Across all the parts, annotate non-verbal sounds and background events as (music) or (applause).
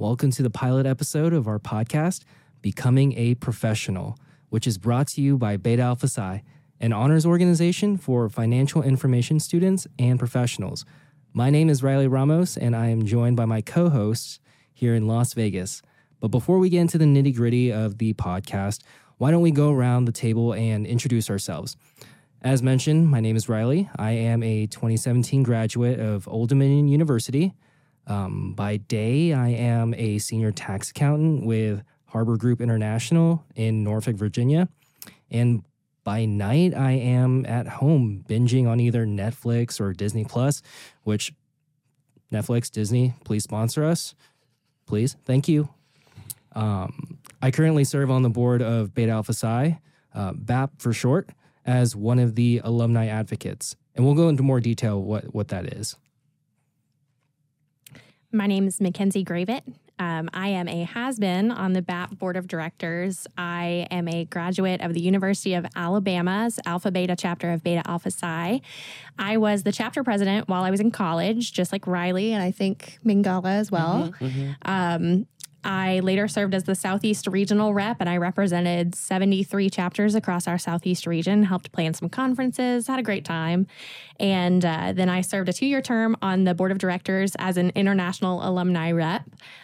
Welcome to the pilot episode of our podcast, Becoming a Professional, which is brought to you by Beta Alpha Psi, an honors organization for financial information students and professionals. My name is Riley Ramos, and I am joined by my co hosts here in Las Vegas. But before we get into the nitty gritty of the podcast, why don't we go around the table and introduce ourselves? As mentioned, my name is Riley. I am a 2017 graduate of Old Dominion University. Um, by day, I am a senior tax accountant with Harbor Group International in Norfolk, Virginia. And by night, I am at home binging on either Netflix or Disney Plus, which Netflix, Disney, please sponsor us. Please. Thank you. Um, I currently serve on the board of Beta Alpha Psi, uh, BAP for short as one of the alumni advocates. And we'll go into more detail what, what that is. My name is Mackenzie Gravett. Um, I am a has been on the BAP board of directors. I am a graduate of the University of Alabama's Alpha Beta chapter of Beta Alpha Psi. I was the chapter president while I was in college, just like Riley and I think Mangala as well. Um, I later served as the Southeast Regional Rep, and I represented 73 chapters across our Southeast region, helped plan some conferences, had a great time. And uh, then I served a two year term on the board of directors as an international alumni rep.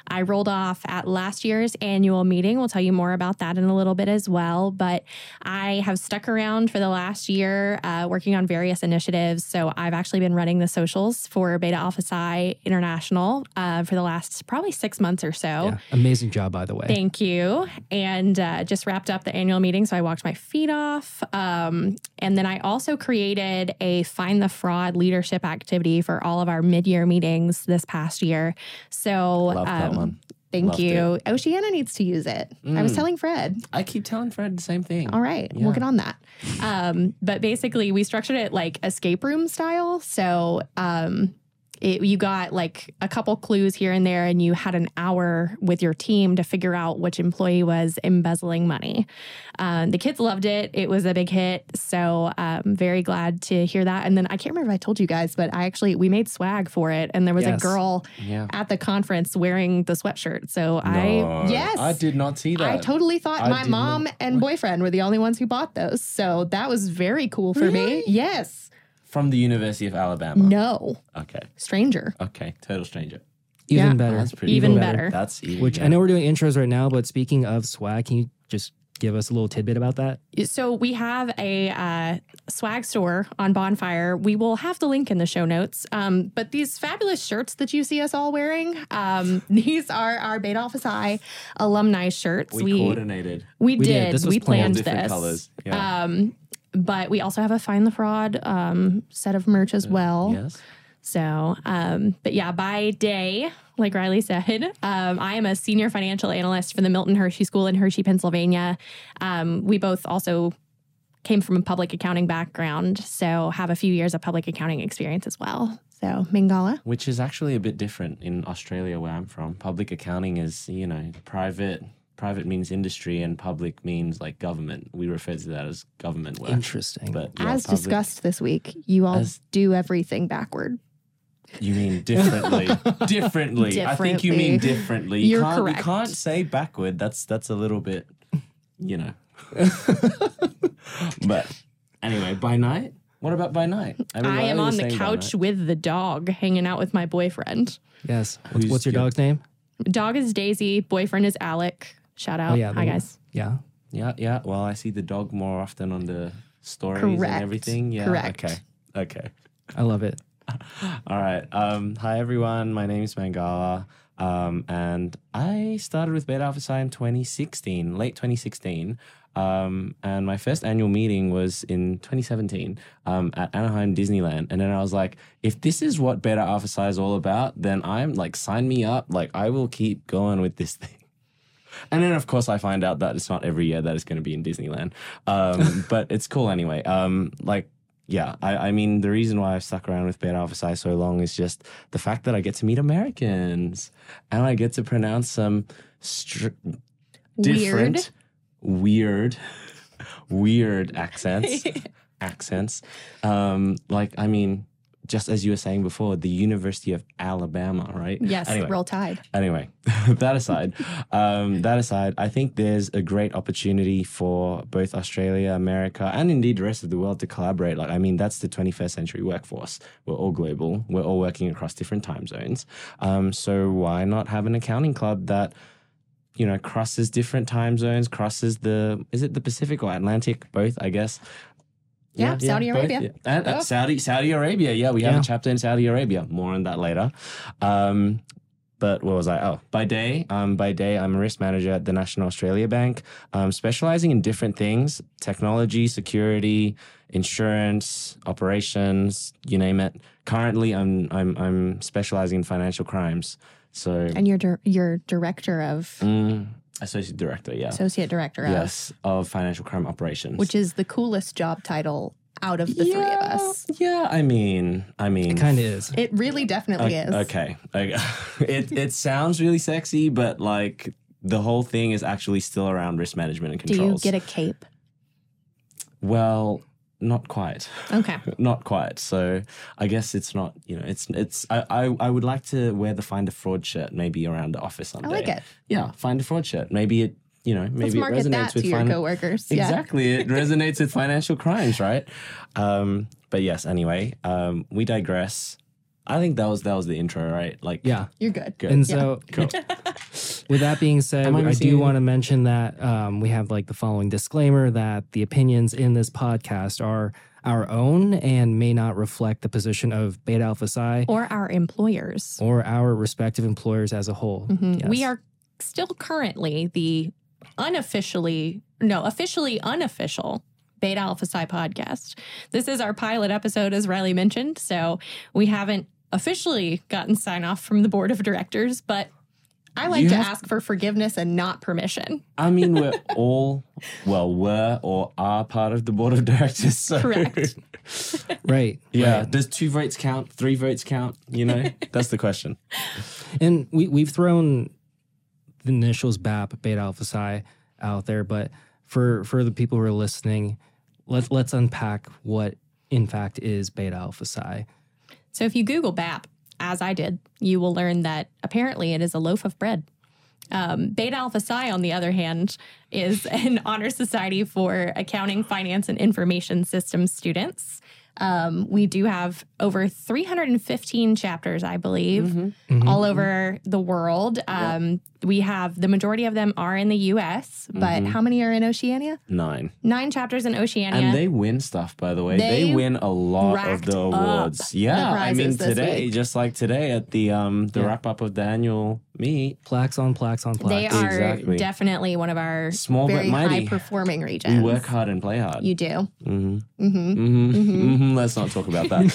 I rolled off at last year's annual meeting. We'll tell you more about that in a little bit as well. But I have stuck around for the last year uh, working on various initiatives. So I've actually been running the socials for Beta Alpha Psi International uh, for the last probably six months or so. Yeah. Amazing job, by the way. Thank you. And uh, just wrapped up the annual meeting. So I walked my feet off. Um, and then I also created a Find the Fraud leadership activity for all of our mid year meetings this past year. So, Love that um, one. Thank Loved you. Oceania needs to use it. I was Mm. telling Fred. I keep telling Fred the same thing. All right, Yeah. we'll get on that. Um, but basically, we structured it like escape room style. So um, it, you got like a couple clues here and there, and you had an hour with your team to figure out which employee was embezzling money. Um, the kids loved it. It was a big hit. So I'm very glad to hear that. And then I can't remember if I told you guys, but I actually, we made swag for it. And there was Yes. a girl Yeah. at the conference wearing the sweatshirt. So No, I, yes. I did not see that. I totally thought I my mom not- and (laughs) boyfriend were the only ones who bought those. So that was very cool for me. Yes. From the University of Alabama. No. Okay. Stranger. Okay. Total stranger. Even Yeah. better. That's pretty Even cool. better. That's even Which I know we're doing intros right now, but speaking of swag, can you just give us a little tidbit about that? So we have a uh, swag store on Bonfire. We will have the link in the show notes. Um, but these fabulous shirts that you see us all wearing, um, (laughs) these are our Beta Alpha Psi alumni shirts. We, coordinated. we, We did. did. This was we planned. planned Different this. colors. Yeah. Um, but we also have a Find the Fraud um, set of merch as well. yes. So, um, but yeah, by day, like Riley said, um, I am a senior financial analyst for the Milton Hershey School in Hershey, Pennsylvania. Um, we both also came from a public accounting background, so have a few years of public accounting experience as well. So, Mangala. Which is actually a bit different in Australia, where I'm from. Public accounting is, you know, private. Private means industry, and public means like government. We refer to that as government work. Interesting. But yeah, As public- discussed this week, you all As- do everything backward. You mean differently? (laughs) differently. I think you mean Differently. differently. You You're can't, correct. You can't say backward. That's that's a little bit, you know. (laughs) but anyway, by night. What about by night? mean, I am on the couch with the dog, hanging out with my boyfriend. yes. What's, Who's what's your your- dog's name? Dog is Daisy, boyfriend is Alec. Shout out. Oh, yeah, Hi, the- guys. Yeah. Yeah, yeah. Well, I see the dog more often on the stories and everything. Yeah. Correct. Okay. Okay. I love it. (laughs) All right. Um, hi, everyone. My name is Mangala. Um, and I started with Beta Alpha Psi in 2016, late 2016. Um, and my first annual meeting was in 2017 um, at Anaheim Disneyland. And then I was like, if this is what Beta Alpha Psi is all about, then I'm like, sign me up. Like, I will keep going with this thing. And then, of course, I find out that it's not every year that it's going to be in Disneyland. Um, (laughs) but it's cool anyway. Um, like, yeah, I, I mean, the reason why I've stuck around with Beta Alpha Psi so long is just the fact that I get to meet Americans and I get to pronounce some str- different, weird, weird accents. (laughs) accents. Um, like, I mean, just as you were saying before, the University of Alabama, right? Yes, Anyway, roll tide. anyway, (laughs) that aside, um, that aside, I think there's a great opportunity for both Australia, America, and indeed the rest of the world to collaborate. Like, I mean, that's the 21st century workforce. We're all global. We're all working across different time zones. Um, so why not have an accounting club that you know crosses different time zones, crosses the is it the Pacific or Atlantic? Both, I guess. Yeah, Saudi both, Arabia. yeah. And, uh, Oh. Saudi Saudi Arabia. Yeah, we have Yeah. a chapter in Saudi Arabia. More on that later. Um, but what was I? Oh, by day, um, by day, I'm a risk manager at the National Australia Bank, um, specializing in different things: technology, security, insurance, operations, you name it. Currently, I'm I'm I'm specializing in financial crimes. So, And you're dir- you're director of mm, associate director, yeah, associate director of, yes, of financial crime operations, which is the coolest job title out of the three of us. Yeah, I mean, I mean, It kind of is. It really definitely O- is. Okay. okay. (laughs) it it sounds really sexy, but like the whole thing is actually still around risk management and control. Do you get a cape? well, not quite. Okay. (laughs) Not quite. So I guess it's not, you know, it's it's I, I, I would like to wear the find a fraud shirt maybe around the office someday I like it. Yeah, find a fraud shirt. Maybe it you know, maybe Let's it resonates that with to your fin- coworkers. Yeah. Exactly. It (laughs) resonates with financial crimes, right? Um, but yes, anyway, um, we digress. I think that was that was the intro, right? Like Yeah. You're good. Good. And so, (laughs) Cool. (laughs) with that being said, Am I I, do want to mention that um, we have like the following disclaimer that the opinions in this podcast are our own and may not reflect the position of Beta Alpha Psi Or our employers. or our respective employers as a whole. Mhm. Yes. We are still currently the unofficially, no, officially unofficial Beta Alpha Psi podcast. This is our pilot episode, as Riley mentioned. So we haven't officially gotten sign off from the board of directors, but I like You to have- ask for forgiveness and not permission. (laughs) I mean, we're all, well, were or are part of the board of directors. So. Correct. (laughs) right. Yeah. right. Does two votes count? Three votes count? You know, (laughs) that's the question. And we, we've thrown the initials BAP, Beta Alpha Psi, out there, but for, for the people who are listening, let's, let's unpack what in fact is Beta Alpha Psi. So if you Google BAP, as I did, you will learn that apparently it is a loaf of bread. Um, Beta Alpha Psi, on the other hand, is an (laughs) honor society for accounting, finance, and information systems students. Um, we do have over 315 chapters, I believe, Mhm. all over the world. Um, We have the majority of them are in the US, but how many are in Oceania? Nine. Nine chapters in Oceania. And they win stuff, by the way. They, They win a lot of the up awards. the Yeah, I mean today, week. just like today at the um the Yeah. wrap up of the annual meet, Plaques on plaques on plaques. they are Exactly. definitely one of our Small but mighty. high performing regions. we work hard and play hard. You do. hmm hmm hmm hmm Let's not talk about that.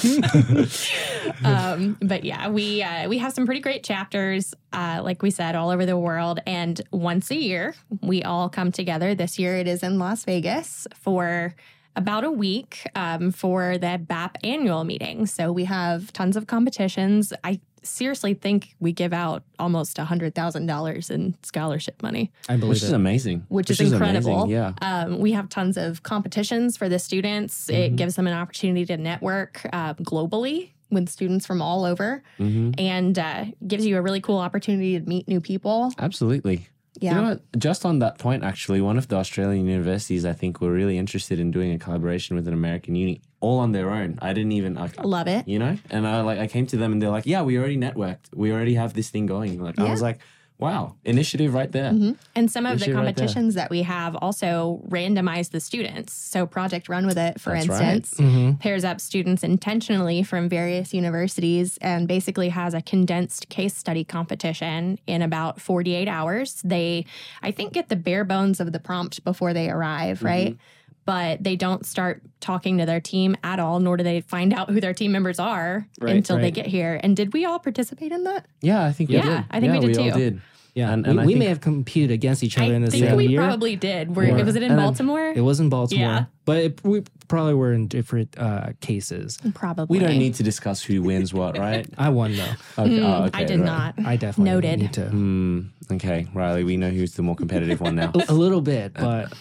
(laughs) um, but yeah, we uh, we have some pretty great chapters, uh, like we said, all over the world. And once a year, we all come together. This year, it is in Las Vegas for about a week um, for the BAP annual meeting. So we have tons of competitions. I seriously think we give out almost a hundred thousand dollars in scholarship money. I believe Which is amazing. Which is incredible. amazing, Yeah. Um, we have tons of competitions for the students. It gives them an opportunity to network uh, globally with students from all over hmm and uh, gives you a really cool opportunity to meet new people. Absolutely. Yeah. You know what? Just on that point, actually, one of the Australian universities I think were really interested in doing a collaboration with an American uni, all on their own. I didn't even, I, Love it. you know, and I like I came to them and they're like, "Yeah, we already networked. We already have this thing going." Like I was like, "Wow, initiative right there." Mhm. And some of the Issue right competitions that we have also randomize the students. So Project Run With It, for That's right. instance, Mhm. pairs up students intentionally from various universities and basically has a condensed case study competition in about 48 hours. They, I think, get the bare bones of the prompt before they arrive, Mm-hmm. right? But they don't start talking to their team at all, nor do they find out who their team members are Right, until they get here. And did we all participate in that? Yeah, I think we Yeah, did. I think we did all too. did. Yeah, And- we, and I we think- may have competed against each other I in the same year. I think same we probably did. Were, Or- was it in Baltimore? it was in Baltimore, Yeah. but it, we probably were in different uh, cases. Probably. We don't need to discuss who wins what, right? (laughs) I won though. (laughs) Okay. Mm, oh, okay, I did right. not. I definitely Noted. need to Hmm. okay, Riley, we know who's the more competitive one now. a, (laughs) a little bit, but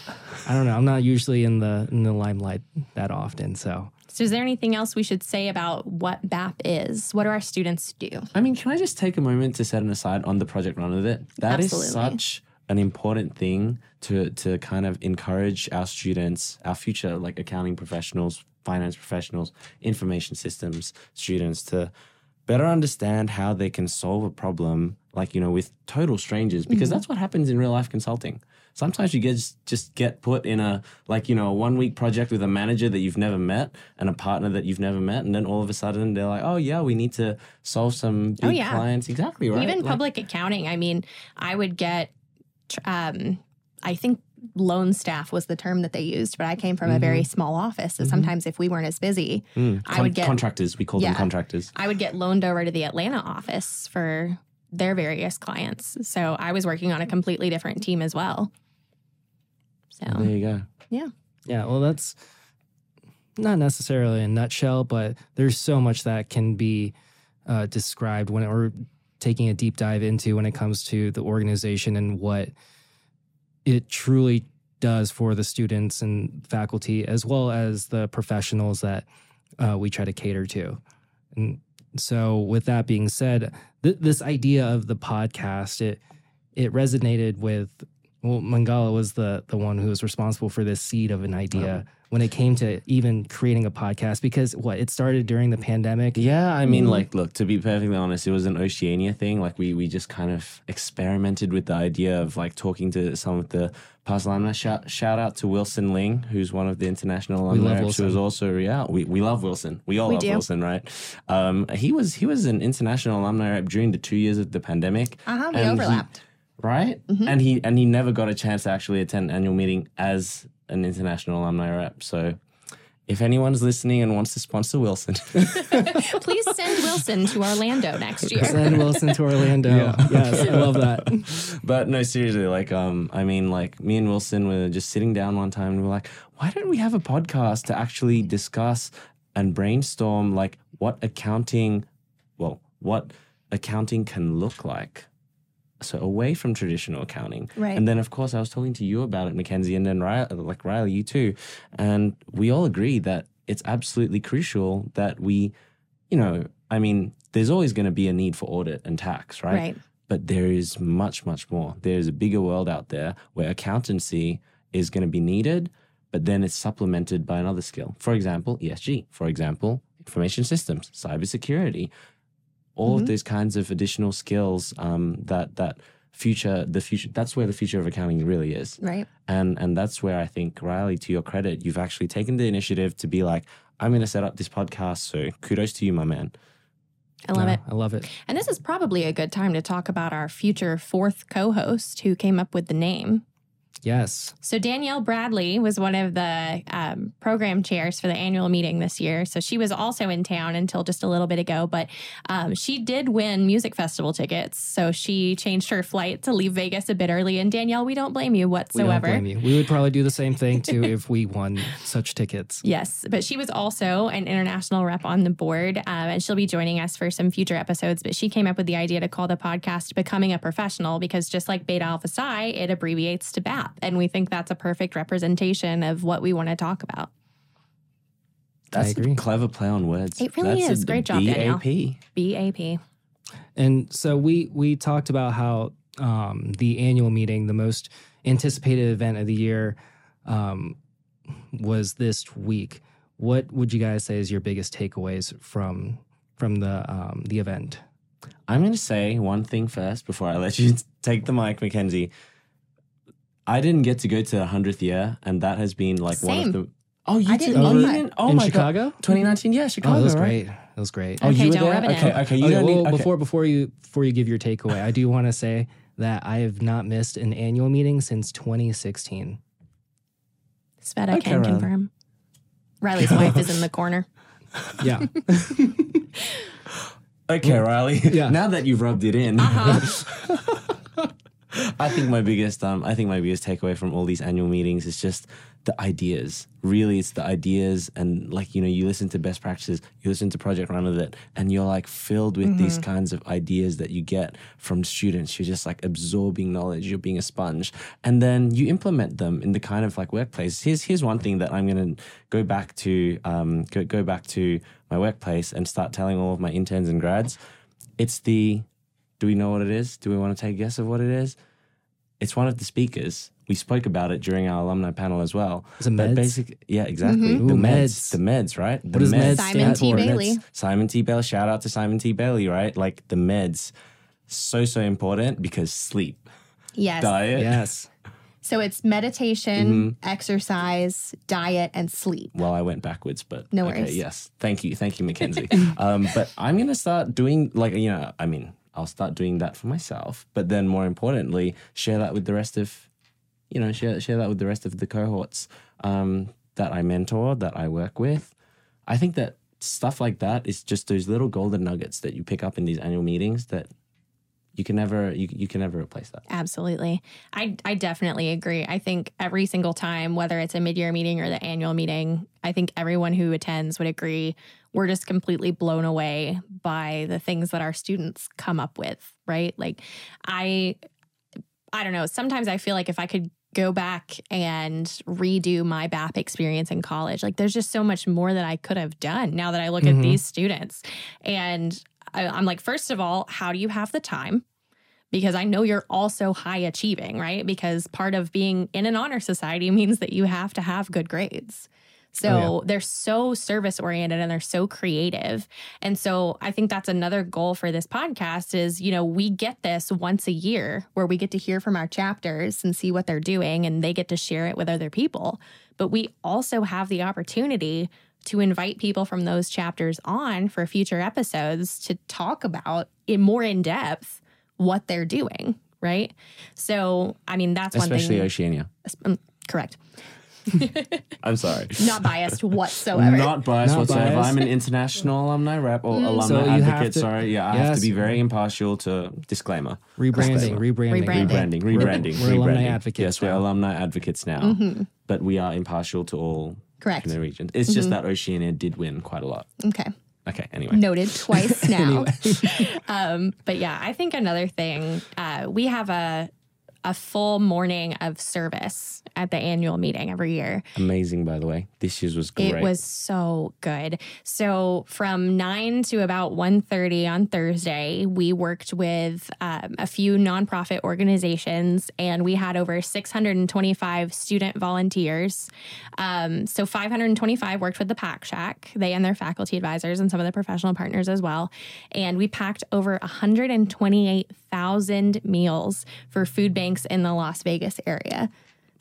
I don't know. I'm not usually in the in the limelight that often, so So, is there anything else we should say about what BAP is? What do our students do? I mean, can I just take a moment to set an aside on the project run of it? That is Absolutely. such an important thing to to kind of encourage our students, our future like accounting professionals, finance professionals, information systems students to better understand how they can solve a problem like you know with total strangers because Mm-hmm. that's what happens in real life consulting. Sometimes you get just get put in a like you know a one week project with a manager that you've never met and a partner that you've never met, and then all of a sudden they're like, oh yeah, we need to solve some big Oh, yeah. clients. Exactly right. Even Like- public accounting. I mean, I would get, um, I think loan staff was the term that they used, but I came from a very small office. So sometimes if we weren't as busy, Mm, I would get- contractors. We call Yeah. them contractors. I would get loaned over to the Atlanta office for their various clients. So I was working on a completely different team as well. So There you go. Yeah. Yeah, well, that's not necessarily a nutshell, but there's so much that can be uh, described when or taking a deep dive into when it comes to the organization and what it truly does for the students and faculty, as well as the professionals that uh, we try to cater to. And so, with that being said, th- this idea of the podcast it it resonated with well, Mangala was the the one who was responsible for this seed of an idea when it came to even creating a podcast because what it started during the pandemic. Yeah, I mean, Mhm. like, look, to be perfectly honest, it was an Oceania thing. Like, we we just kind of experimented with the idea of like talking to some of the past alumni. Shout, shout out to Wilson Ling, who's one of the international alumni. reps, Who was Wilson. also yeah, we, we love Wilson. We all We love do. Wilson, right? Um, he was he was an international alumni rep during the two years of the pandemic. uh-huh, we And he- overlapped. Right? Mhm. And he and he never got a chance to actually attend annual meeting as an international alumni rep. So if anyone's listening and wants to sponsor Wilson, (laughs) (laughs) Please send Wilson to Orlando next year. Send Wilson to Orlando. Yeah. (laughs) Yes, I love that. but no, seriously, like um, I mean, like me and Wilson were just sitting down one time and we are like, why don't we have a podcast to actually discuss and brainstorm like what accounting, well, what accounting can look like. So away from traditional accounting, Right. And then, of course, I was talking to you about it, Mackenzie, and then Riley, like Riley, you too. And we all agree that it's absolutely crucial that we, you know, I mean, there's always going to be a need for audit and tax, right? right. But there is much, much more. There's a bigger world out there where accountancy is going to be needed, but then it's supplemented by another skill. For example, ESG. For example, information systems, cybersecurity, all Mhm. of those kinds of additional skills um, that that future the future that's where the future of accounting really is Right. and and that's where i think riley to your credit you've actually taken the initiative to be like i'm going to set up this podcast so kudos to you my man I love Yeah, it. I love it. And this is probably a good time to talk about our future fourth co host who came up with the name. Yes. So, Danielle Bradley was one of the um, program chairs for the annual meeting this year. So, she was also in town until just a little bit ago, but um, she did win music festival tickets. So, she changed her flight to leave Vegas a bit early. And, Danielle, we don't blame you We whatsoever. don't blame you. We would probably do the same thing too if we won such tickets. (laughs) Yes, but she was also an international rep on the board, um, and she'll be joining us for some future episodes. But she came up with the idea to call the podcast "Becoming a Professional" because just like Beta Alpha Psi, it abbreviates to BAP, and we think that's a perfect representation of what we want to talk about. that's agree. a clever play on words It really that's is. A, Great job, Danielle. BAP. BAP. And so we we talked about how um, the annual meeting, the most anticipated event of the year, um, was this week. What would you guys say is your biggest takeaways from from the um, the event? I'm going to say one thing first before I let you (laughs) take the mic, Mackenzie. I didn't get to go to the 100th year, and that has been like one Same. of the. Oh, you I did? didn't Oh, know you that. didn't? Oh in my Chicago? god, 2019. Yeah, Chicago. oh, that was right? great. That was great. Oh, Okay, you were don't there? rub it in. okay, okay. You Okay, don't well, need. Okay. before before you before you give your takeaway, I do want to say that I have not missed an annual meeting since 2016. Sveta Okay, can Riley. confirm. Riley's wife is in the corner. (laughs) Yeah, (laughs) Okay, Riley. Yeah. (laughs) Now that you've rubbed it in, Uh-huh. I think my biggest um I think my biggest takeaway from all these annual meetings is just the ideas. Really, it's the ideas and like you know you listen to best practices, you listen to Project Run with it, and you're like filled with these kinds of ideas that you get from students. You're just like absorbing knowledge. You're being a sponge, and then you implement them in the kind of like workplace. Here's here's one thing that I'm gonna go back to um go go back to my workplace and start telling all of my interns and grads. It's the do we know what it is? Do we want to take a guess of what it is? It's one of the speakers. We spoke about it during our alumni panel as well. Is it meds? basic, yeah, exactly. Ooh, The meds. meds. The meds, right? The does meds meds Simon stand T. for? Bailey. Simon T. Bailey. Shout out to Simon T. Bailey, right? Like the meds, so so important because sleep, Yes. diet. Yes. So it's meditation, exercise, diet, and sleep. Well, I went backwards, but No okay, yes, thank you, thank you, Mackenzie. um, but I'm gonna start doing like you know, I mean, I'll start doing that for myself, but then more importantly, share that with the rest of, you know, share share that with the rest of the cohorts um, that I mentor, that I work with. I think that stuff like that is just those little golden nuggets that you pick up in these annual meetings that you can never you, you can never replace that. Absolutely. I, I definitely agree. I think every single time, whether it's a mid year meeting or the annual meeting, I think everyone who attends would agree we're just completely blown away by the things that our students come up with, right? Like, I, I don't know. Sometimes I feel like if I could go back and redo my BAP experience in college, like there's just so much more that I could have done now that I look Mhm. at these students. And I, I'm like, first of all, how do you have the time? because I know you're also high achieving, right? Because part of being in an honor society (laughs) means that you have to have good grades. So Oh, they're so service oriented and they're so creative. And so I think that's another goal for this podcast is, you know, we get this once a year Where we get to hear from our chapters and see what they're doing. and they get to share it with other people. But we also have the opportunity to invite people from those chapters on for future episodes to talk about in more in depth what they're doing, right? So, I mean, that's Especially one thing. Oceania. Um, correct. (laughs) I'm sorry. Not biased (laughs) whatsoever. Not biased Not whatsoever. biased. I'm an international alumni rep or Mm. alumni So you have advocate. to- sorry, yeah, I have Yes. to be very impartial. To disclaimer, Rebranding, Disclaimer. rebranding. Rebranding. rebranding, We're- rebranding, we're alumni rebranding. advocates Yes, we're now. alumni advocates now, Mhm. but we are impartial to all Correct. in the region. It's just that Oceania did win quite a lot. Okay. Okay, anyway. Noted twice (laughs) now. Um, but yeah, I think another thing, uh, we have a a full morning of service at the annual meeting every year. Amazing, by the way. This year's was great. It was so good. So from 9 to about 1.30 on Thursday, we worked with um, a few nonprofit organizations and we had over 625 student volunteers. Um, so 525 worked with the Pack Shack, they and their faculty advisors and some of the professional partners as well. And we packed over 128,000 meals for food banks in the Las Vegas area.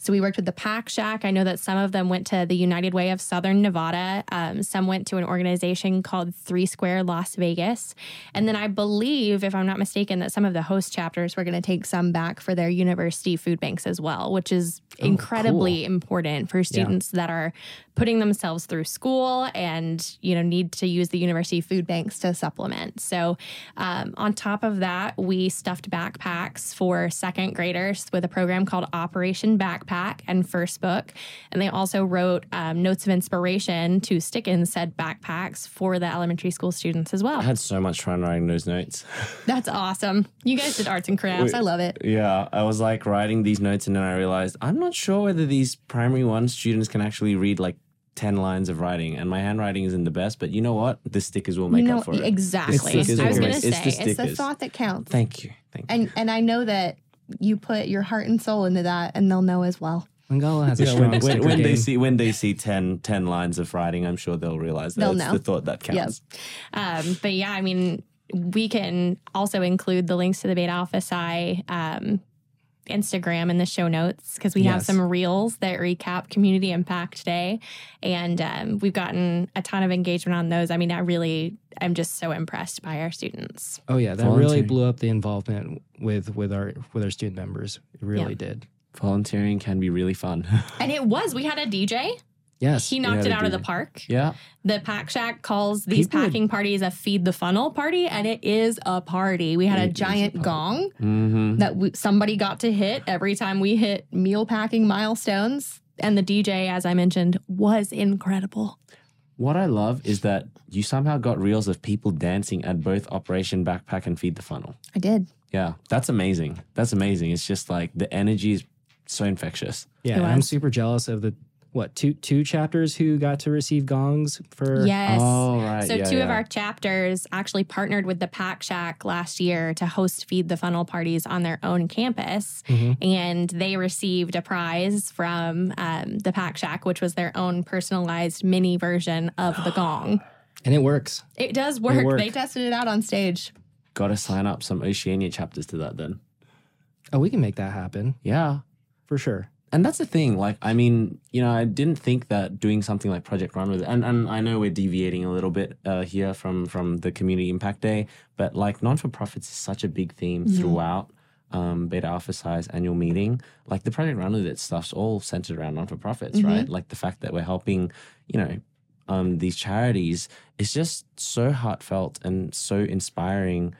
So we worked with the Pack Shack. I know that some of them went to the United Way of Southern Nevada. Um, some went to an organization called Three Square Las Vegas. And then I believe, if I'm not mistaken, that some of the host chapters were going to take some back for their university food banks as well, which is incredibly important for students that are putting themselves through school and you know need to use the university food banks to supplement. So um, on top of that, we stuffed backpacks for second graders with a program called Operation Backpack and First Book, and they also wrote um, notes of inspiration to stick in said backpacks for the elementary school students as well. I had so much fun writing those notes. (laughs) That's awesome. You guys did arts and crafts. I love it. Yeah, I was like writing these notes, and then I realized I'm not sure whether these primary one students can actually read like 10 lines of writing, and my handwriting isn't the best, but you know what? The stickers will make you know up for it. exactly. It's the stickers I was going make- to it's say the It's the thought that counts. Thank you. Thank you. And and I know that you put your heart and soul into that, and they'll know as well. Mangala has a Yeah, strong when, when, when they see when they see 10, 10 lines of writing, I'm sure they'll realize that They'll it's know. the thought that counts. Um, but yeah, I mean, we can also include the links to the Beta Alpha Psi um, Instagram in the show notes because we have some reels that recap Community Impact Day, and um, we've gotten a ton of engagement on those. I mean, I really am just so impressed by our students. Oh yeah, that really blew up the involvement with with our with our student members. It really Yeah. did. Volunteering can be really fun. (laughs) And it was we had a DJ. Yes. He knocked it out of the park. Yeah. The Pack Shack calls these People would- packing parties a feed the funnel party, and it is a party. We had a a giant gong Mm-hmm. that we, somebody got to hit every time we hit meal packing milestones. and the DJ, as I mentioned, was incredible. What I love is that you somehow got reels of people dancing at both Operation Backpack and Feed the Funnel. I did. Yeah, that's amazing. That's amazing. It's just like the energy is so infectious. Yeah, It and I'm was. super jealous of the what two two chapters who got to receive gongs for Yes. Oh, right. So yeah, two of our chapters actually partnered with the Pack Shack last year to host Feed the Funnel parties on their own campus, Mhm. and they received a prize from um, the Pack Shack, which was their own personalized mini version of the (gasps) gong. and it works. It does work. worked. They Tested it out on stage. Got to sign up some Oceania chapters to that then. Oh, we can make that happen Yeah. for sure. And that's the thing. Like, I mean, you know, I didn't think that doing something like Project Run with it, and, and I know we're deviating a little bit uh, here from from the Community Impact Day, but like non for profits is such a big theme throughout um, Beta Alpha Psi's annual meeting. Like the Project Run with it stuff's all centered around non for profits, right? Like the fact that we're helping, you know, um, these charities is just so heartfelt and so inspiring.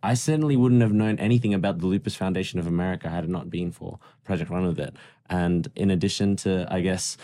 I certainly wouldn't have known anything about the Lupus Foundation of America had it not been for Project Run with It. And in addition to, I guess,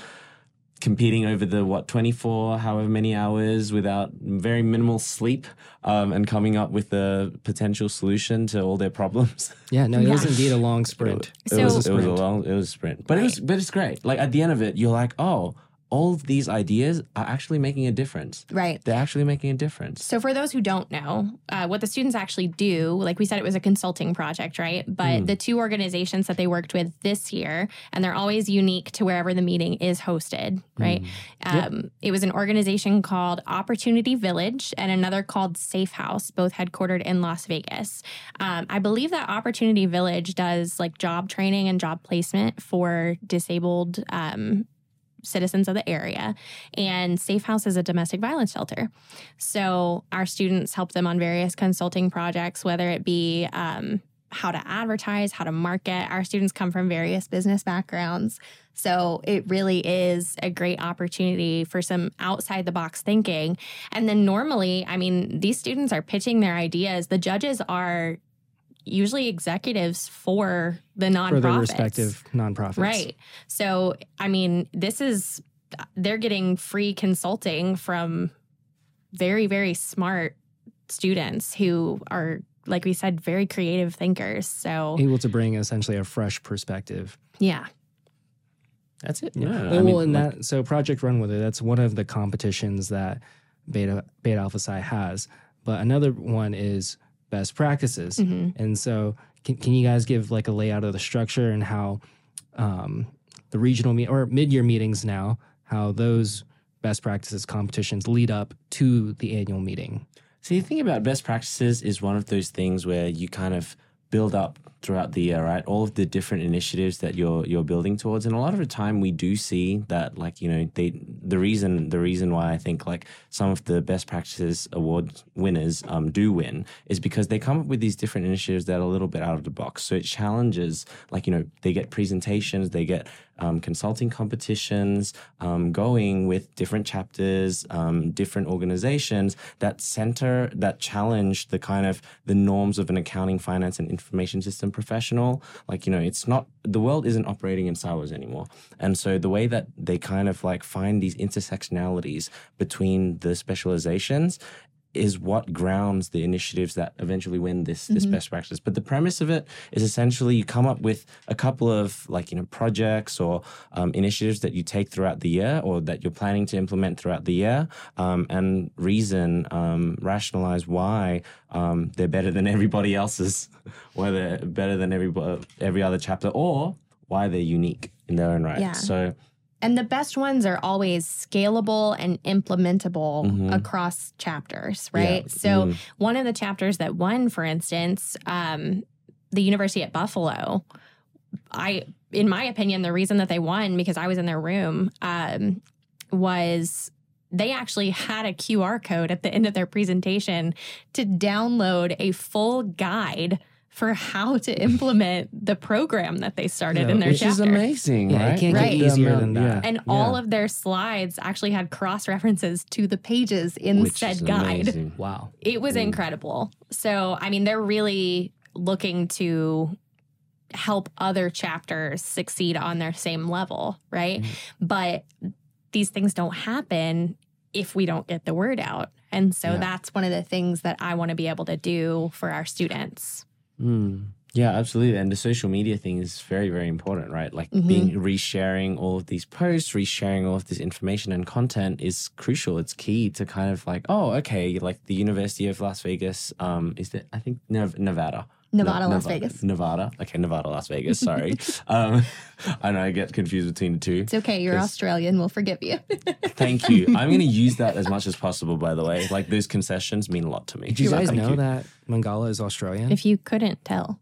competing over the what 24 however many hours without very minimal sleep um, and coming up with a potential solution to all their problems. (laughs) Yeah, no, it was indeed a long sprint. it So- was, it was a long it was a sprint. But it was but it's great. Like at the end of it you're like oh all of these ideas are actually making a difference Right. they're actually making a difference So, for those who don't know, uh, what the students actually do, like we said, it was a consulting project, right? But the two organizations that they worked with this year, and they're always unique to wherever the meeting is hosted, right? Um, It was an organization called Opportunity Village and another called Safe House, both headquartered in Las Vegas. Um, I believe that Opportunity Village does like job training and job placement for disabled um, citizens of the area. And Safe House is a domestic violence shelter. So our students help them on various consulting projects, whether it be um, how to advertise, how to market. Our students come from various business backgrounds. So it really is a great opportunity for some outside the box thinking. And then normally, I mean, these students are pitching their ideas. The judges are usually executives for the nonprofits. for their respective nonprofits. Right. So, I mean, this is, they're getting free consulting from very, very smart students who are, like we said, very creative thinkers. So, Able to bring essentially a fresh perspective. yeah. that's it Yeah. yeah, I mean, and like- that so Project Run with it. That's one of the competitions that Beta Beta Alpha Psi has. But another one is best practices. Mhm. And so, can, can you guys give like a layout of the structure and how um, the regional meet or mid year meetings now, how those best practices competitions lead up to the annual meeting? So you think about best practices is one of those things where you kind of build up throughout the year, right? All of the different initiatives that you're you're building towards, and a lot of the time we do see that, like you know, they the reason the reason why I think like some of the best practices award winners um, do win is because they come up with these different initiatives that are a little bit out of the box. So it challenges, like you know, they get presentations, they get um, consulting competitions um, going with different chapters, um, different organizations that center, that challenge the kind of the norms of an accounting, finance, and information system professional. Like, you know, it's not, the world isn't operating in silos anymore. And so the way that they kind of like find these intersectionalities between the specializations is what grounds the initiatives that eventually win this this best practice. But the premise of it is essentially you come up with a couple of like you know projects or um, initiatives that you take throughout the year or that you're planning to implement throughout the year, um, and reason um, rationalize why um, they're better than everybody else's, (laughs) why they're better than every every other chapter, or why they're unique in their own right. Yeah. So And the best ones are always scalable and implementable Mhm. across chapters, right? Yeah. So, Mm. one of the chapters that won, for instance, um, the University at Buffalo, I, in my opinion, the reason that they won because I was in their room um, was they actually had a QR code at the end of their presentation to download a full guide for how to implement the program that they started in their Which chapter. Which is amazing, Yeah, it can't get easier than that. yeah, And yeah. all of their slides actually had cross references to the pages in Which said is guide. amazing. Wow. It was incredible. So, I mean, they're really looking to help other chapters succeed on their same level, right? Mm-hmm. But these things don't happen if we don't get the word out. And so Yeah. that's one of the things that I want to be able to do for our students. Mm. Yeah, absolutely. And the social media thing is very, very important, right? Like Mm-hmm. being resharing all of these posts, resharing all of this information and content is crucial. It's key to kind of like, oh, okay, like the University of Las Vegas, um, is that I think Nev- Nevada. Nevada, Ne- Las Neva- Vegas. Nevada. Okay, Nevada, Las Vegas. (laughs) Sorry. um, (laughs) I know I get confused between the two. It's okay. You're 'Cause- Australian. We'll forgive you. (laughs) Thank you. I'm going to use that as much as possible, by the way. Like those concessions mean a lot to me. Did you guys thank know you. that Mangala is Australian? If you couldn't tell,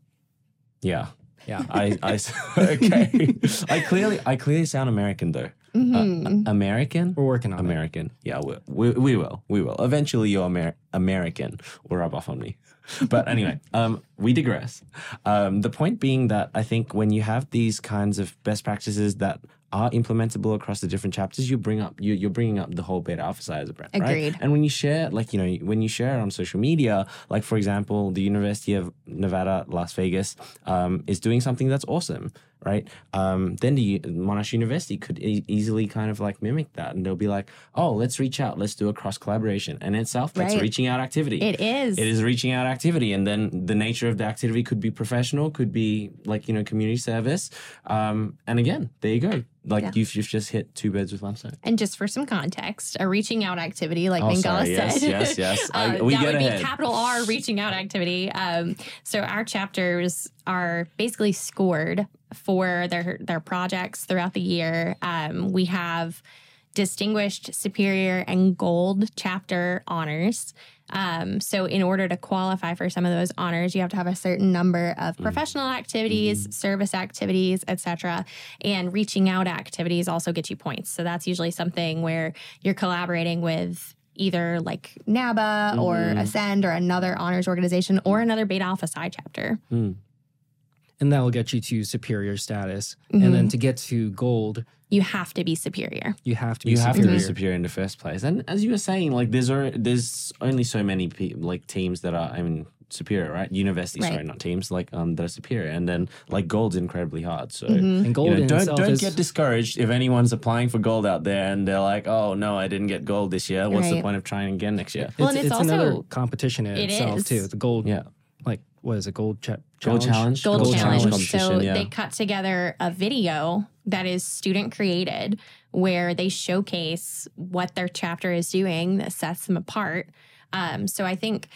Yeah. yeah. (laughs) I, I (laughs) okay. I clearly I clearly sound American though. Uh, American? We're working on it. American. Yeah, we, we, we will. We will. Eventually you're Amer- American will rub off on me. (laughs) But anyway, um, we digress. Um, the point being that I think when you have these kinds of best practices that are implementable across the different chapters, you bring up you, you're bringing up the whole Beta Alpha Psi as a brand, right? Agreed. And when you share, like you know, when you share on social media, like for example, the University of Nevada, Las Vegas, um, is doing something that's awesome, right? Um, then the Monash University could e- easily kind of like mimic that, and they'll be like, "Oh, let's reach out, let's do a cross collaboration," and itself, that's Right. reaching out activity. it is. It is reaching out activity, and then the nature of the activity could be professional, could be like you know community service, um, and again, there you go. Like Yeah. you've, you've just hit two birds with one stone. And just for some context, a reaching out activity, like Oh, Mangala sorry. said. Yes, yes, (laughs) yes. Uh, we that get would ahead. be capital R reaching out activity. Um, so our chapters are basically scored for their their projects throughout the year. Um, we have distinguished, superior, and gold chapter honors. Um, so, in order to qualify for some of those honors, you have to have a certain number of professional activities, service activities, etc. And reaching out activities also get you points. So, that's usually something where you're collaborating with either like NABA or Ascend or another honors organization or another Beta Alpha Psi chapter. Hmm. And that will get you to superior status. Mm-hmm. And then to get to gold, You have to be superior. you have to be you have superior. to be superior in the first place. And as you were saying, like there's alre- there's only so many pe- like teams that are I mean superior, right? Universities, Right. sorry, not teams, like um that are superior. And then like gold's incredibly hard. So And gold you know, don't don't is get discouraged if anyone's applying for gold out there and they're like, oh no, I didn't get gold this year. What's the point of trying again next year? Well, it's, and it's it's another also- competition in It itself is. too. The gold, Yeah, like what is it? Gold cha- gold challenge, Gold, challenge. competition. So yeah. they cut together a video that is student created where they showcase what their chapter is doing that sets them apart. Um, so I think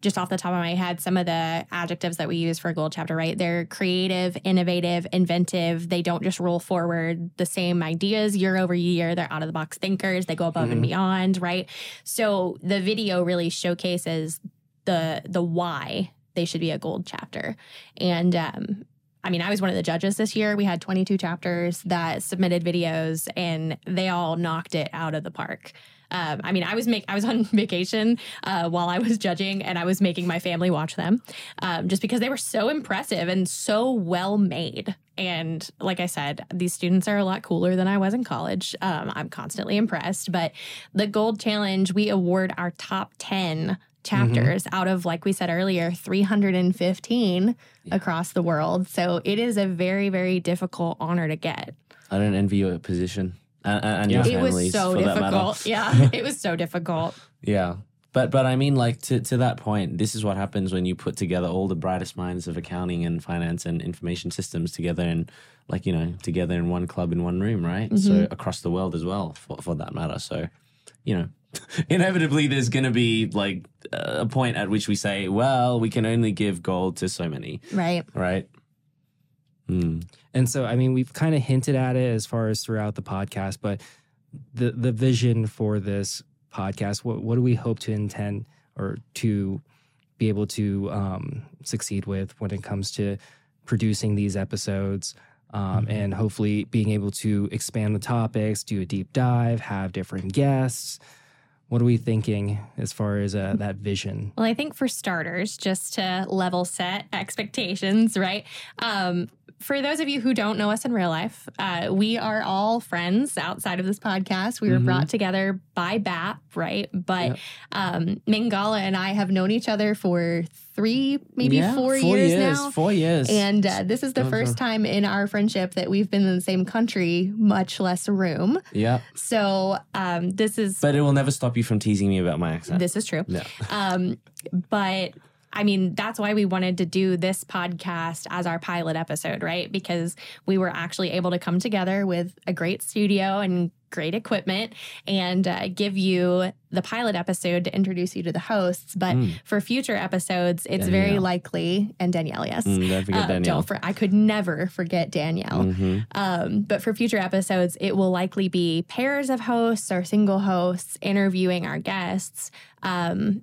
just off the top of my head, some of the adjectives that we use for a Gold Chapter, right? They're creative, innovative, inventive. They don't just roll forward the same ideas year over year. They're out of the box thinkers. They go above and beyond, right? So the video really showcases the the why they should be a gold chapter. And um, I mean, I was one of the judges this year. We had 22 chapters that submitted videos, and they all knocked it out of the park. Um, I mean, I was make I was on (laughs) vacation uh, while I was judging, and I was making my family watch them, um, just because they were so impressive and so well made. And like I said, these students are a lot cooler than I was in college. Um, I'm constantly impressed. But the Gold Challenge, we award our top 10 Mm-hmm. chapters out of, like we said earlier, 315 across the world. So it is a very, very difficult honor to get. I don't envy your position and, and Yeah. your It was so for that matter. difficult. (laughs) Yeah, it was so difficult. Yeah. But but I mean like to, to that point, this is what happens when you put together all the brightest minds of accounting and finance and information systems together in like, you know, together in one club in one room, right? So mm-hmm. across the world as well for, for that matter. So, you know, (laughs) inevitably there's going to be like a point at which we say, well, we can only give gold to so many, Right. right? Hmm. And so, I mean, we've kind of hinted at it as far as throughout the podcast, but the the vision for this podcast, what what do we hope to intend or to be able to um, succeed with when it comes to producing these episodes, um, and hopefully being able to expand the topics, do a deep dive, have different guests. What are we thinking as far as uh, that vision? Well, I think for starters, just to level set expectations, right? Um, for those of you who don't know us in real life, uh, we are all friends outside of this podcast. We were Mhm. brought together by BAP, right? But Yep. um, Mangala and I have known each other for three, maybe Yeah, four, years, now. Four years. And uh, this is the first time in our friendship that we've been in the same country, much less room. yeah, So um, this is but it will never stop you from teasing me about my accent. this is true. yeah. Um, but I mean, that's why we wanted to do this podcast as our pilot episode, right? Because we were actually able to come together with a great studio and great equipment and uh, give you the pilot episode to introduce you to the hosts. But Mm. for future episodes, it's very likely, and Danielle, yes. Mm, don't forget Uh, Danielle. Don't for, I could never forget Danielle. Mhm. Um, but for future episodes, it will likely be pairs of hosts or single hosts interviewing our guests um,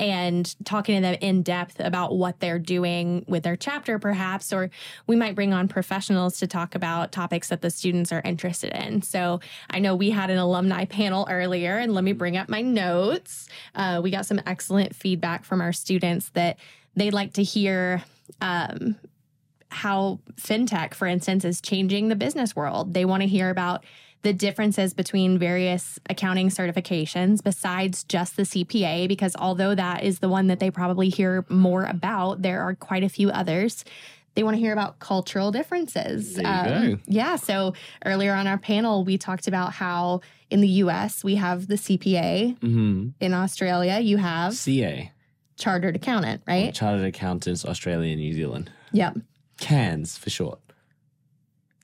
and talking to them in depth about what they're doing with their chapter, perhaps. Or we might bring on professionals to talk about topics that the students are interested in. So I know we had an alumni panel earlier, and let me bring up my notes. Uh, we got some excellent feedback from our students that they'd like to hear. Um, how fintech, for instance, is changing the business world. They want to hear about the differences between various accounting certifications besides just the CPA, because although that is the one that they probably hear more about, there are quite a few others. They want to hear about cultural differences. Um, There you go. Yeah. So earlier on our panel, we talked about how in the US we have the CPA. Mhm. In Australia, you have CA, chartered accountant, right? Chartered Accountants, Australia, and New Zealand. Yep. CA ANZ for short.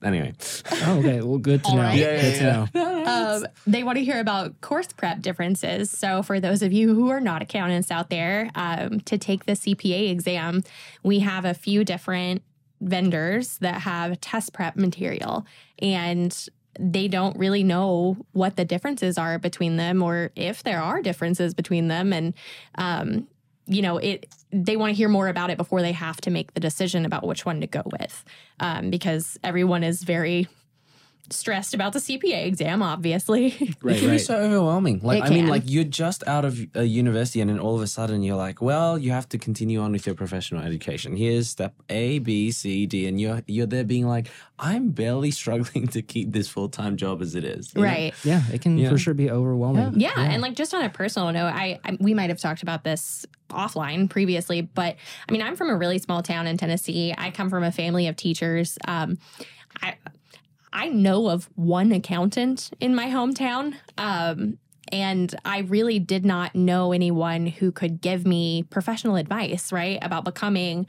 Anyway. Oh, okay. Well, good to know. right. Good to know. Um, they want to hear about course prep differences. So, for those of you who are not accountants out there, um, to take the CPA exam, we have a few different vendors that have test prep material, and they don't really know what the differences are between them, or if there are differences between them. And um, you know, it they want to hear more about it before they have to make the decision about which one to go with, um, because everyone is very stressed about the CPA exam, obviously. (laughs) it Right, can be so overwhelming. Like, It I mean, like you're just out of a university, and then all of a sudden you're like, well, you have to continue on with your professional education. Here's step A, B, C, D, and you're you're there being like, I'm barely (laughs) struggling to keep this full time job as it is. you know? right. Yeah, it can Yeah. for sure be overwhelming. Yeah, and like just on a personal note, I, I we might have talked about this offline previously, but I mean, I'm from a really small town in Tennessee. I come from a family of teachers. Um, I I know of one accountant in my hometown. Um, and I really did not know anyone who could give me professional advice, right, about becoming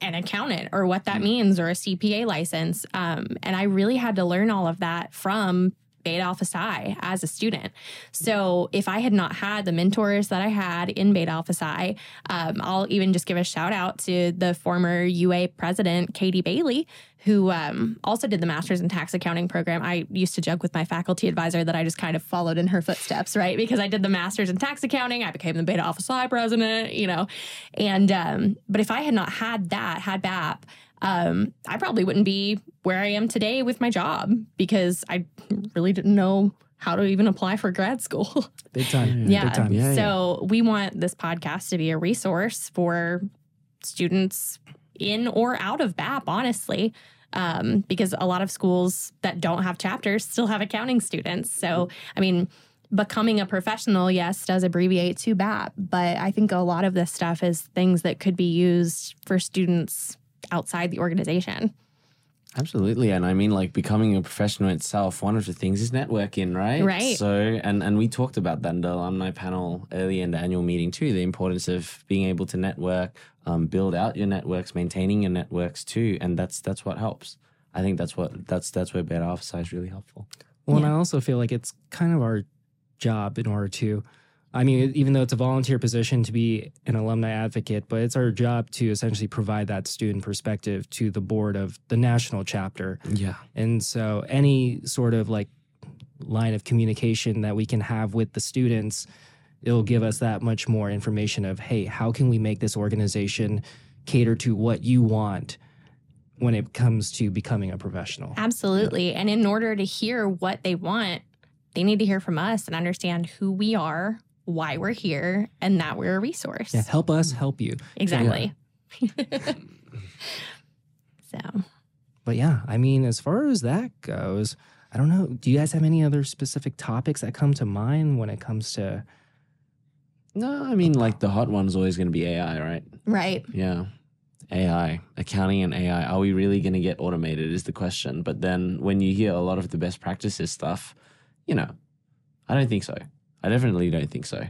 an accountant or what that means or a CPA license. Um, and I really had to learn all of that from Beta Alpha Psi as a student. So if I had not had the mentors that I had in Beta Alpha Psi, um, I'll even just give a shout out to the former UA president, Katie Bailey, who um, also did the master's in tax accounting program. I used to joke with my faculty advisor that I just kind of followed in her footsteps, right? Because I did the master's in tax accounting, I became the Beta Alpha Psi president, you know. And um, but if I had not had that, had BAP, um, I probably wouldn't be where I am today with my job because I really didn't know how to even apply for grad school. (laughs) Big time. yeah. Big time. Yeah, so we want this podcast to be a resource for students in or out of BAP, honestly. Um, because a lot of schools that don't have chapters still have accounting students. So, I mean, becoming a professional, yes, does abbreviate to BAP, but I think a lot of this stuff is things that could be used for students outside the organization. Absolutely, and I mean, like becoming a professional itself. One of the things is networking, right? Right. So, and and we talked about that in the alumni panel earlier in the annual meeting too. The importance of being able to network, um, build out your networks, maintaining your networks too, and that's that's what helps. I think that's what that's that's where Beta Alpha Psi is really helpful. Well, and I also feel like it's kind of our job in order to, I mean, even though it's a volunteer position to be an alumni advocate, but it's our job to essentially provide that student perspective to the board of the national chapter. Yeah. And so any sort of like line of communication that we can have with the students, it'll give us that much more information of, hey, how can we make this organization cater to what you want when it comes to becoming a professional? Absolutely. And in order to hear what they want, they need to hear from us and understand who we are, why we're here, and that we're a resource. Yeah, help us help you. Exactly. (laughs) so, But yeah, I mean, as far as that goes, I don't know. Do you guys have any other specific topics that come to mind when it comes to? No, I mean, like the hot one is always going to be AI, right? Right. Yeah. AI, accounting and AI. Are we really going to get automated is the question. But then when you hear a lot of the best practices stuff, you know, I don't think so. I definitely don't think so.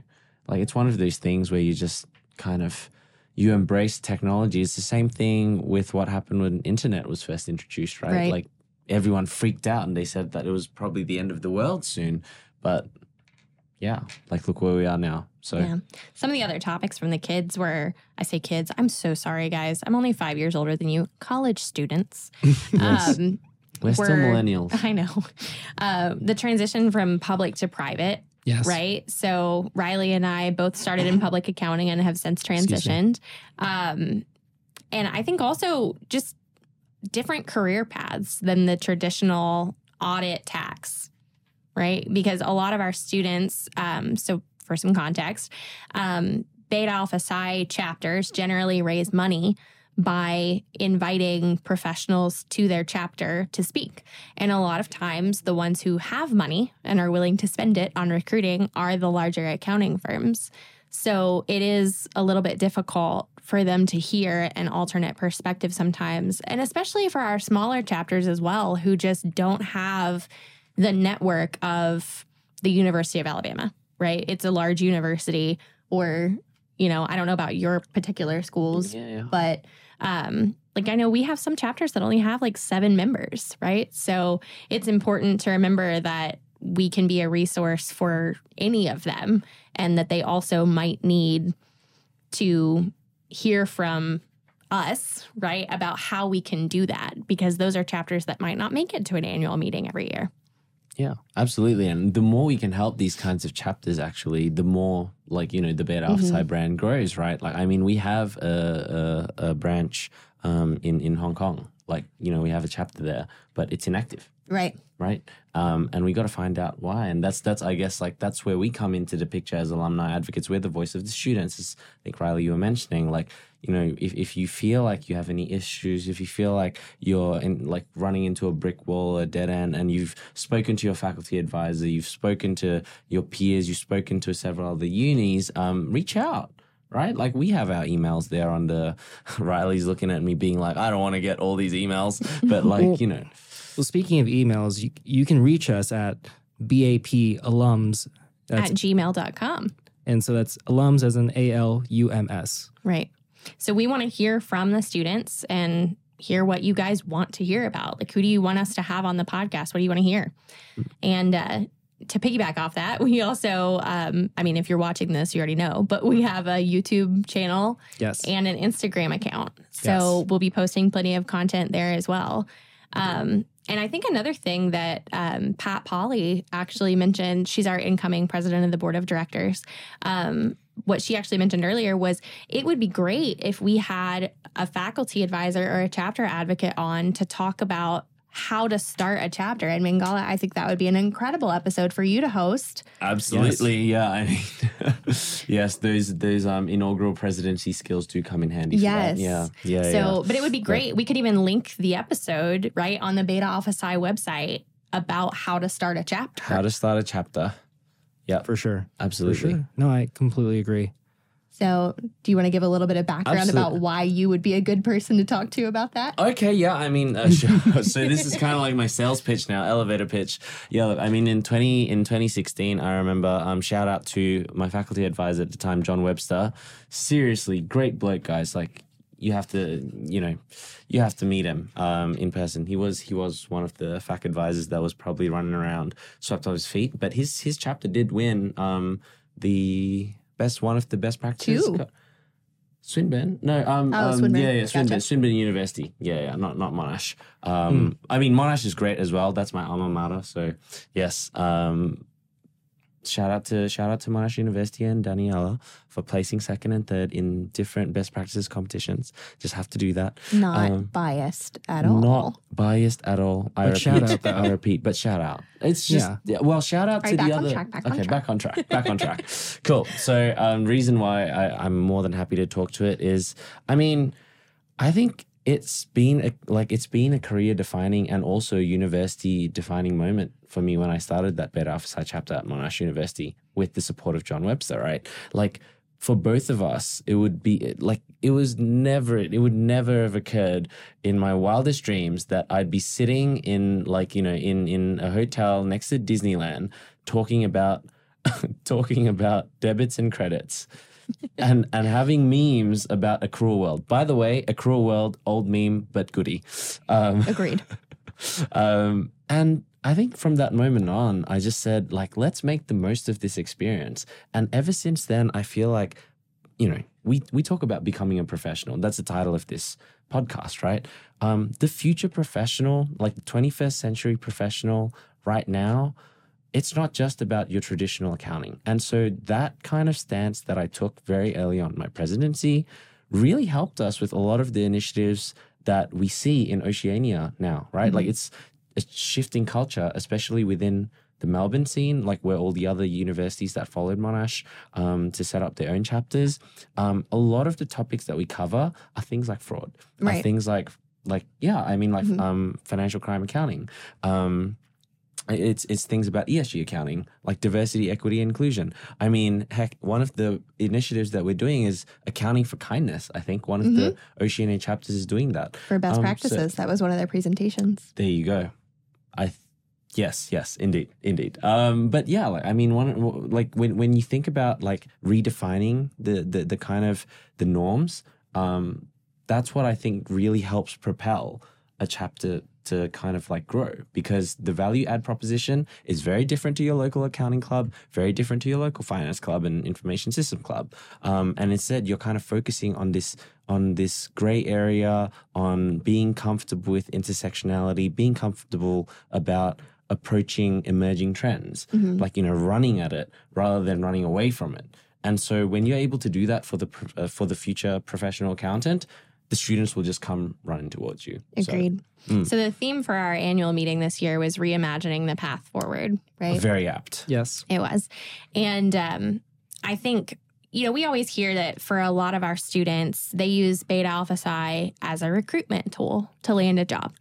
Like it's one of those things where you just kind of you embrace technology. It's the same thing with what happened when internet was first introduced, right? Right. Like everyone freaked out and they said that it was probably the end of the world soon. But yeah, like look where we are now. So yeah. Some of the other topics from the kids were I say kids, I'm so sorry, guys. I'm only five years older than you, college students. (laughs) Yes. Um, we're still millennials. (laughs) I know. Uh, the transition from public to private Yes. right? So Riley and I both started in public accounting and have since transitioned. Um, and I think also just different career paths than the traditional audit tax, right? Because a lot of our students, um, so for some context, um, Beta Alpha Psi chapters generally raise money by inviting professionals to their chapter to speak. And a lot of times, the ones who have money and are willing to spend it on recruiting are the larger accounting firms. So it is a little bit difficult for them to hear an alternate perspective sometimes. And especially for our smaller chapters as well, who just don't have the network of the University of Alabama, right? It's a large university, or, you know, I don't know about your particular schools, Yeah, yeah. but um like i know we have some chapters that only have like seven members right so it's important to remember that we can be a resource for any of them and that they also might need to hear from us right about how we can do that because those are chapters that might not make it to an annual meeting every year Yeah, absolutely. And the more we can help these kinds of chapters, actually, the more like you know the Beta Alpha Psi brand grows, right? Like, I mean, we have a, a, a branch um, in in Hong Kong. Like, you know, we have a chapter there, but it's inactive, Right. right? Um, and we got to find out why. And that's that's I guess like that's where we come into the picture as alumni advocates. We're the voice of the students. As I think Riley, you were mentioning, like you know, if, if you feel like you have any issues, if you feel like you're in, like running into a brick wall, a dead end, and you've spoken to your faculty advisor, you've spoken to your peers, you've spoken to several other unis, um, reach out. Right, like we have our emails there under. (laughs) Riley's looking at me, being like, "I don't want to get all these emails," (laughs) but like you know, Well, speaking of emails, you, you can reach us at BAP alums. That's, at gmail.com and so that's alums as in A L U M S. Right. So we want to hear from the students and hear what you guys want to hear about. Like, who do you want us to have on the podcast? What do you want to hear? And uh, to piggyback off that, (laughs) we also, um, I mean, if you're watching this, you already know, but we have a YouTube channel Yes. and an Instagram account. So Yes. we'll be posting plenty of content there as well. Um, and I think another thing that um, Pat Polly actually mentioned, she's our incoming president of the board of directors. Um, what she actually mentioned earlier was it would be great if we had a faculty advisor or a chapter advocate on to talk about how to start a chapter. And Mangala, I think that would be an incredible episode for you to host. Absolutely, yeah. I mean, (laughs) yes, those those um inaugural presidency skills do come in handy. for that. Yes. Yeah, yeah, So, yeah. but it would be great. We could even link the episode right on the Beta Alpha Psi website about how to start a chapter. How to start a chapter? For sure. For Absolutely. sure. No, I completely agree. So, do you want to give a little bit of background about why you would be a good person to talk to about that? Okay, yeah. I mean, uh, sure. (laughs) so this is kind of like my sales pitch now, elevator pitch. Yeah, look, I mean, in twenty in twenty sixteen, I remember. Um, shout out to my faculty advisor at the time, John Webster. Seriously, great bloke, guys. Like, you have to, you know, you have to meet him um, in person. He was he was one of the fac advisors that was probably running around swept off his feet. But his his chapter did win um, the best one of the best practices. Two. Swinburne? No, um, Oh, um Swinburne. yeah, yeah, Swinburne, Gotcha. Swinburne University. Yeah, yeah, not not Monash. Um, I mean Monash is great as well. That's my alma mater. So yes, um, shout out to shout out to Monash University and Daniela for placing second and third in different best practices competitions. Just have to do that. Not Um, biased at all. Not biased at all. I But repeat, shout out, though. I repeat, but shout out. It's just Yeah. yeah. well, shout out All to the other. track, back on okay, track. back on track. Back on track. (laughs) Cool. So, um, reason why I, I'm more than happy to talk to it is, I mean, I think it's been a, like it's been a career defining and also university defining moment for me when I started that Alpha Psi chapter at Monash University with the support of John Webster. Right, like for both of us, it would be like it was never it would never have occurred in my wildest dreams that I'd be sitting in like you know in in a hotel next to Disneyland talking about (laughs) talking about debits and credits (laughs) and and having memes about a cruel world. By the way, a cruel world, old meme but goody. Um, Agreed. (laughs) um, and I think from that moment on, I just said, like, let's make the most of this experience. And ever since then, I feel like, you know, we we talk about becoming a professional. That's the title of this podcast, right? Um, the future professional, like the 21st century professional right now, it's not just about your traditional accounting. And so that kind of stance that I took very early on in my presidency really helped us with a lot of the initiatives that we see in Oceania now, right? Like it's shifting culture, especially within the Melbourne scene, like where all the other universities that followed Monash um, to set up their own chapters. Um, a lot of the topics that we cover are things like fraud, are things like like yeah, I mean like um, financial crime accounting. Um, it's it's things about ESG accounting, like diversity, equity, inclusion. I mean, heck, one of the initiatives that we're doing is accounting for kindness. I think one of the Oceania chapters is doing that. For best Um, so- practices. that was one of their presentations. There you go. I th- yes, yes, indeed, indeed. Um, but yeah, like I mean, one like when when you think about like redefining the the the kind of the norms, um, that's what I think really helps propel a chapter to kind of like grow because the value add proposition is very different to your local accounting club, very different to your local finance club and information system club. Um, and instead, you're kind of focusing on this on this gray area, on being comfortable with intersectionality, being comfortable about approaching emerging trends, like you know, running at it rather than running away from it. And so, when you're able to do that for the uh, for the future professional accountant, the students will just come running towards you. So, Agreed. So the theme for our annual meeting this year was reimagining the path forward, right? very apt. Yes. It was. And um, I think, you know, we always hear that for a lot of our students, they use Beta Alpha Psi as a recruitment tool to land a job.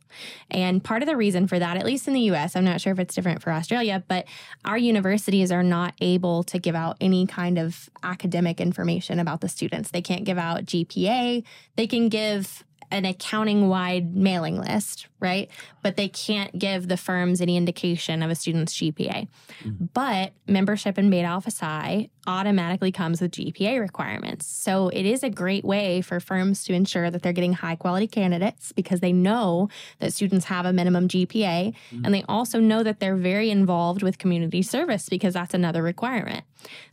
And part of the reason for that, at least in the US, I'm not sure if it's different for Australia, but our universities are not able to give out any kind of academic information about the students. They can't give out GPA. They can give an accounting wide mailing list, right? But they can't give the firms any indication of a student's GPA. But membership in Beta Alpha Psi automatically comes with GPA requirements. So it is a great way for firms to ensure that they're getting high quality candidates because they know that students have a minimum GPA. Mm-hmm. And they also know that they're very involved with community service because that's another requirement.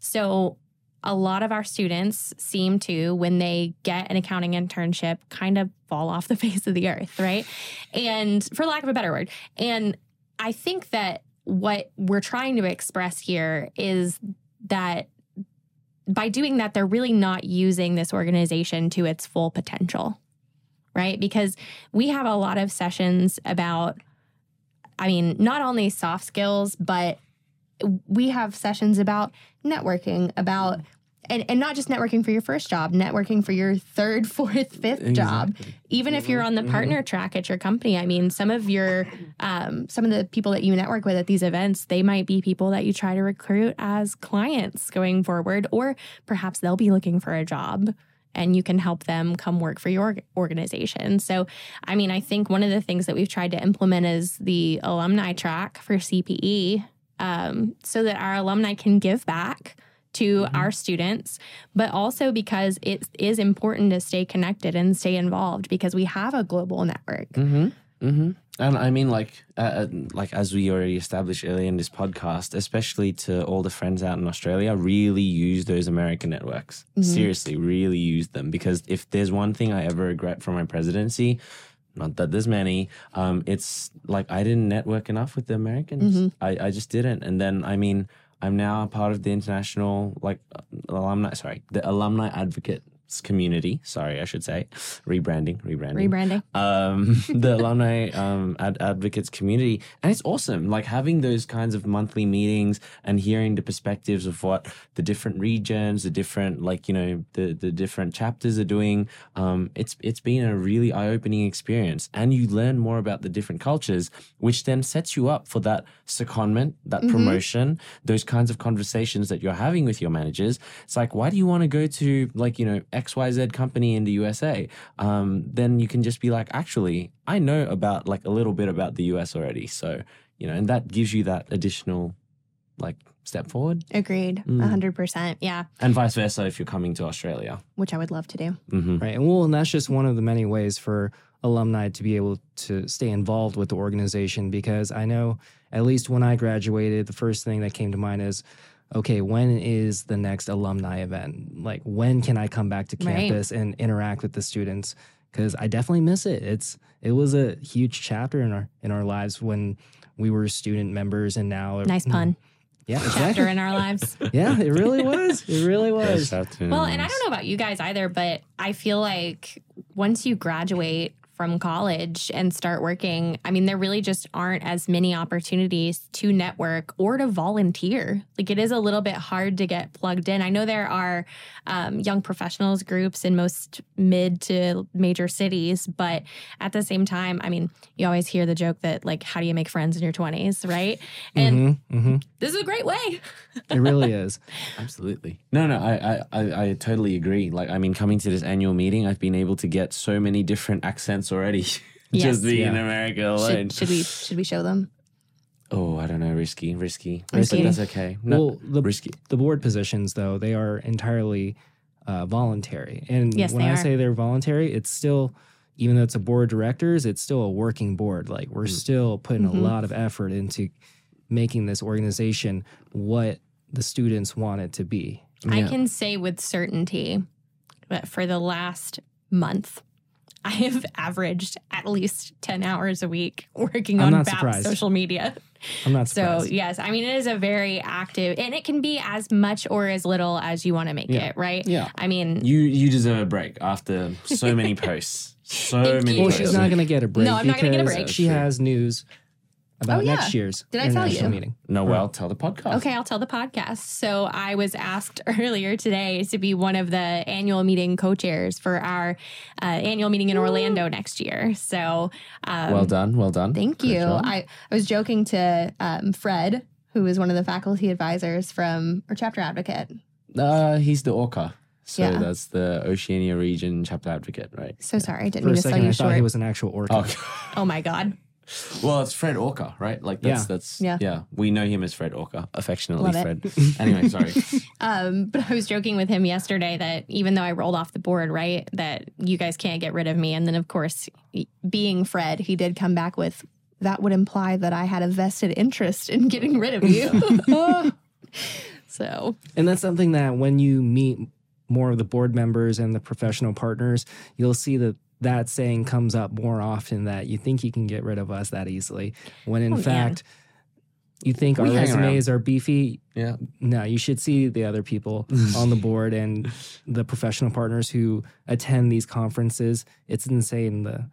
So a lot of our students seem to, when they get an accounting internship, kind of fall off the (laughs) face of the earth, right? And for lack of a better word. And I think that what we're trying to express here is that by doing that, they're really not using this organization to its full potential, right? Because we have a lot of sessions about, I mean, not only soft skills, but we have sessions about networking, about and, and not just networking for your first job, networking for your third, (laughs) fourth, fifth job. Even if you're on the partner track at your company, I mean, some of your um, some of the people that you network with at these events, they might be people that you try to recruit as clients going forward, or perhaps they'll be looking for a job and you can help them come work for your organization. So, I mean, I think one of the things that we've tried to implement is the alumni track for CPE um, so that our alumni can give back to our students, but also because it is important to stay connected and stay involved because we have a global network. Mm-hmm. Mm-hmm. And I mean, like, uh, uh, like as we already established earlier in this podcast, especially to all the friends out in Australia, really use those American networks. Seriously, really use them because if there's one thing I ever regret from my presidency, not that there's many, um, it's like I didn't network enough with the Americans. I, I just didn't. And then, I mean, I'm now part of the international like alumni. Sorry, the alumni advocates community. Sorry, I should say rebranding, rebranding, Rebranding. um, (laughs) the alumni um, ad- advocates community, and it's awesome. Like having those kinds of monthly meetings and hearing the perspectives of what the different regions, the different like you know the the different chapters are doing. Um, it's it's been a really eye opening experience, and you learn more about the different cultures, which then sets you up for that secondment, that promotion, those kinds of conversations that you're having with your managers. It's like, why do you want to go to like you know XYZ company in the USA, um, then you can just be like, actually, I know about like a little bit about the US already. So, you know, and that gives you that additional like step forward Agreed. A Mm. 100%. Yeah. and vice versa if you're coming to Australia. Which I would love to do. hmm Right. And well, and that's just one of the many ways for alumni to be able to stay involved with the organization because I know at least when I graduated, the first thing that came to mind is okay, when is the next alumni event? Like, when can I come back to Right. campus and interact with the students? Because I definitely miss it. It's it was a huge chapter in our in our lives when we were student members, and now Nice pun. Yeah, Chapter exactly. in our lives. (laughs) Yeah, it really was. It really was. Well, and I don't know about you guys either, but I feel like once you graduate from college and start working, I mean, there really just aren't as many opportunities to network or to volunteer. Like it is a little bit hard to get plugged in. I know there are um, young professionals groups in most mid to major cities, but at the same time, I mean, you always hear the joke that, like, how do you make friends in your 20s, right? And hmm hmm this is a great way. (laughs) It really is. Absolutely. No, no, I, I, I, I totally agree. Like, I mean, coming to this annual meeting, I've been able to get so many different accents already. (laughs) Yes. Just being in America alone. Should, should we (laughs) should we show them? oh, I don't know, risky, risky. Risky. But that's okay. No, well, the risky. the board positions though they are entirely uh, voluntary and Yes, when they i are. say they're voluntary it's still even though it's a board of directors it's still a working board like we're still putting Mhm. a lot of effort into making this organization what the students want it to be I can say with certainty that for the last month, I have averaged at least 10 hours a week working I'm on BAP surprised. social media. i'm not surprised. So, yes, I mean, it is a very active, and it can be as much or as little as you want to make Yeah. it, right? Yeah. I mean, You you deserve a break after so many posts. (laughs) So Thank many you. well she's not going to get a break No, I'm not gonna get a because break. she has news about Oh, yeah. next year's Did I tell international you? meeting No, well, tell the podcast. Okay, I'll tell the podcast. So I was asked (laughs) earlier today to be one of the annual meeting co-chairs for our uh, annual meeting in Orlando next year. So um, Well done. Well done. Thank you. I, I was joking to um, Fred, who is one of the faculty advisors from or chapter advocate. Uh, he's the Orca. So Yeah. that's the Oceania region chapter advocate, right? So sorry, I didn't for a mean to sell second you i thought he was an actual orca Oh, oh my god, well, it's Fred Orca, right? Like that's Yeah. that's Yeah. yeah. We know him as Fred Orca, affectionately Love Fred. it. anyway, sorry. (laughs) Um, but I was joking with him yesterday that even though I rolled off the board, right, that you guys can't get rid of me. And then, of course, Being Fred, he did come back with that would imply that I had a vested interest in getting rid of you. (laughs) so And that's something that when you meet more of the board members and the professional partners, you'll see that that saying comes up more often that you think you can get rid of us that easily. When in Oh, man. fact, you think our We hang resumes are beefy. Yeah. No, you should see the other people (laughs) on the board and the professional partners who attend these conferences. It's insane the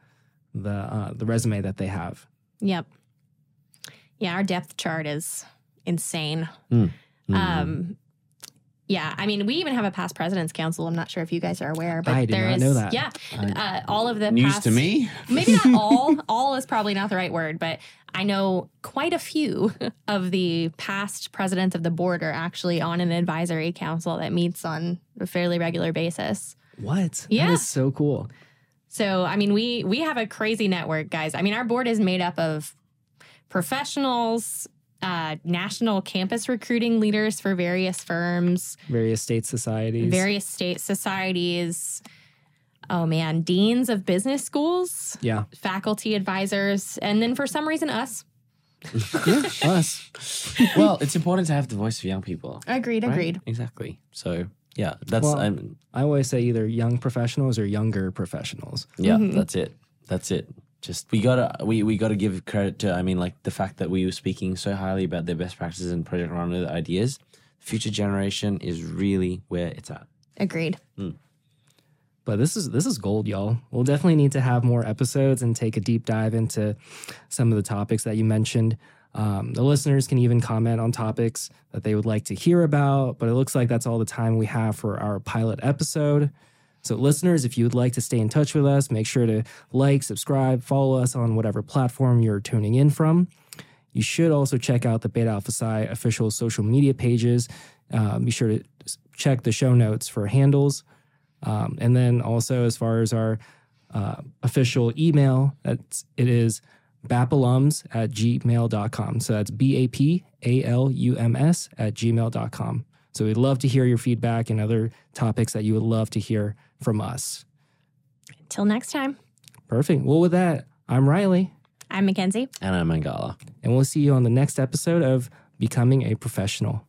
the uh, the resume that they have. Yep. Yeah, our depth chart is insane. Mm. Um, yeah, I mean, we even have a past president's council. I'm not sure if you guys are aware, but there is. I did there not is know that. yeah, uh, all of the News past, to me. Maybe not (laughs) all. all is probably not the right word, but I know quite a few (laughs) of the past presidents of the board are actually on an advisory council that meets on a fairly regular basis. What? Yeah. That is so cool. So, I mean, we we have a crazy network, guys. I mean, our board is made up of professionals, uh, national campus recruiting leaders for various firms, Various state societies. various state societies. Oh man, deans of business schools, yeah. faculty advisors, and then for some reason us. (laughs) Yeah. Us. well, it's important to have the voice of young people. agreed, right? agreed. Exactly. So yeah, that's Well, I always say either young professionals or younger professionals. yeah, Mhm. that's it. That's it. Just we gotta we, we gotta give credit to I mean like the fact that we were speaking so highly about their best practices and project runner ideas. Future generation is really where it's at. Agreed. But this is this is gold, y'all. We'll definitely need to have more episodes and take a deep dive into some of the topics that you mentioned. Um, the listeners can even comment on topics that they would like to hear about, but it looks like that's all the time we have for our pilot episode. So, listeners, if you would like to stay in touch with us, make sure to like, subscribe, follow us on whatever platform you're tuning in from. You should also check out the Beta Alpha Psi official social media pages. Um, be sure to check the show notes for handles. Um, and then also, as far as our uh, official email, that's, it is bapalums at gmail.com. So that's B A P A L U M S at gmail.com. So we'd love to hear your feedback and other topics that you would love to hear from us. Till next time, Perfect. Well, with that, I'm Riley, I'm Mackenzie. And I'm Mangala. and we'll see you on the next episode of Becoming a Professional.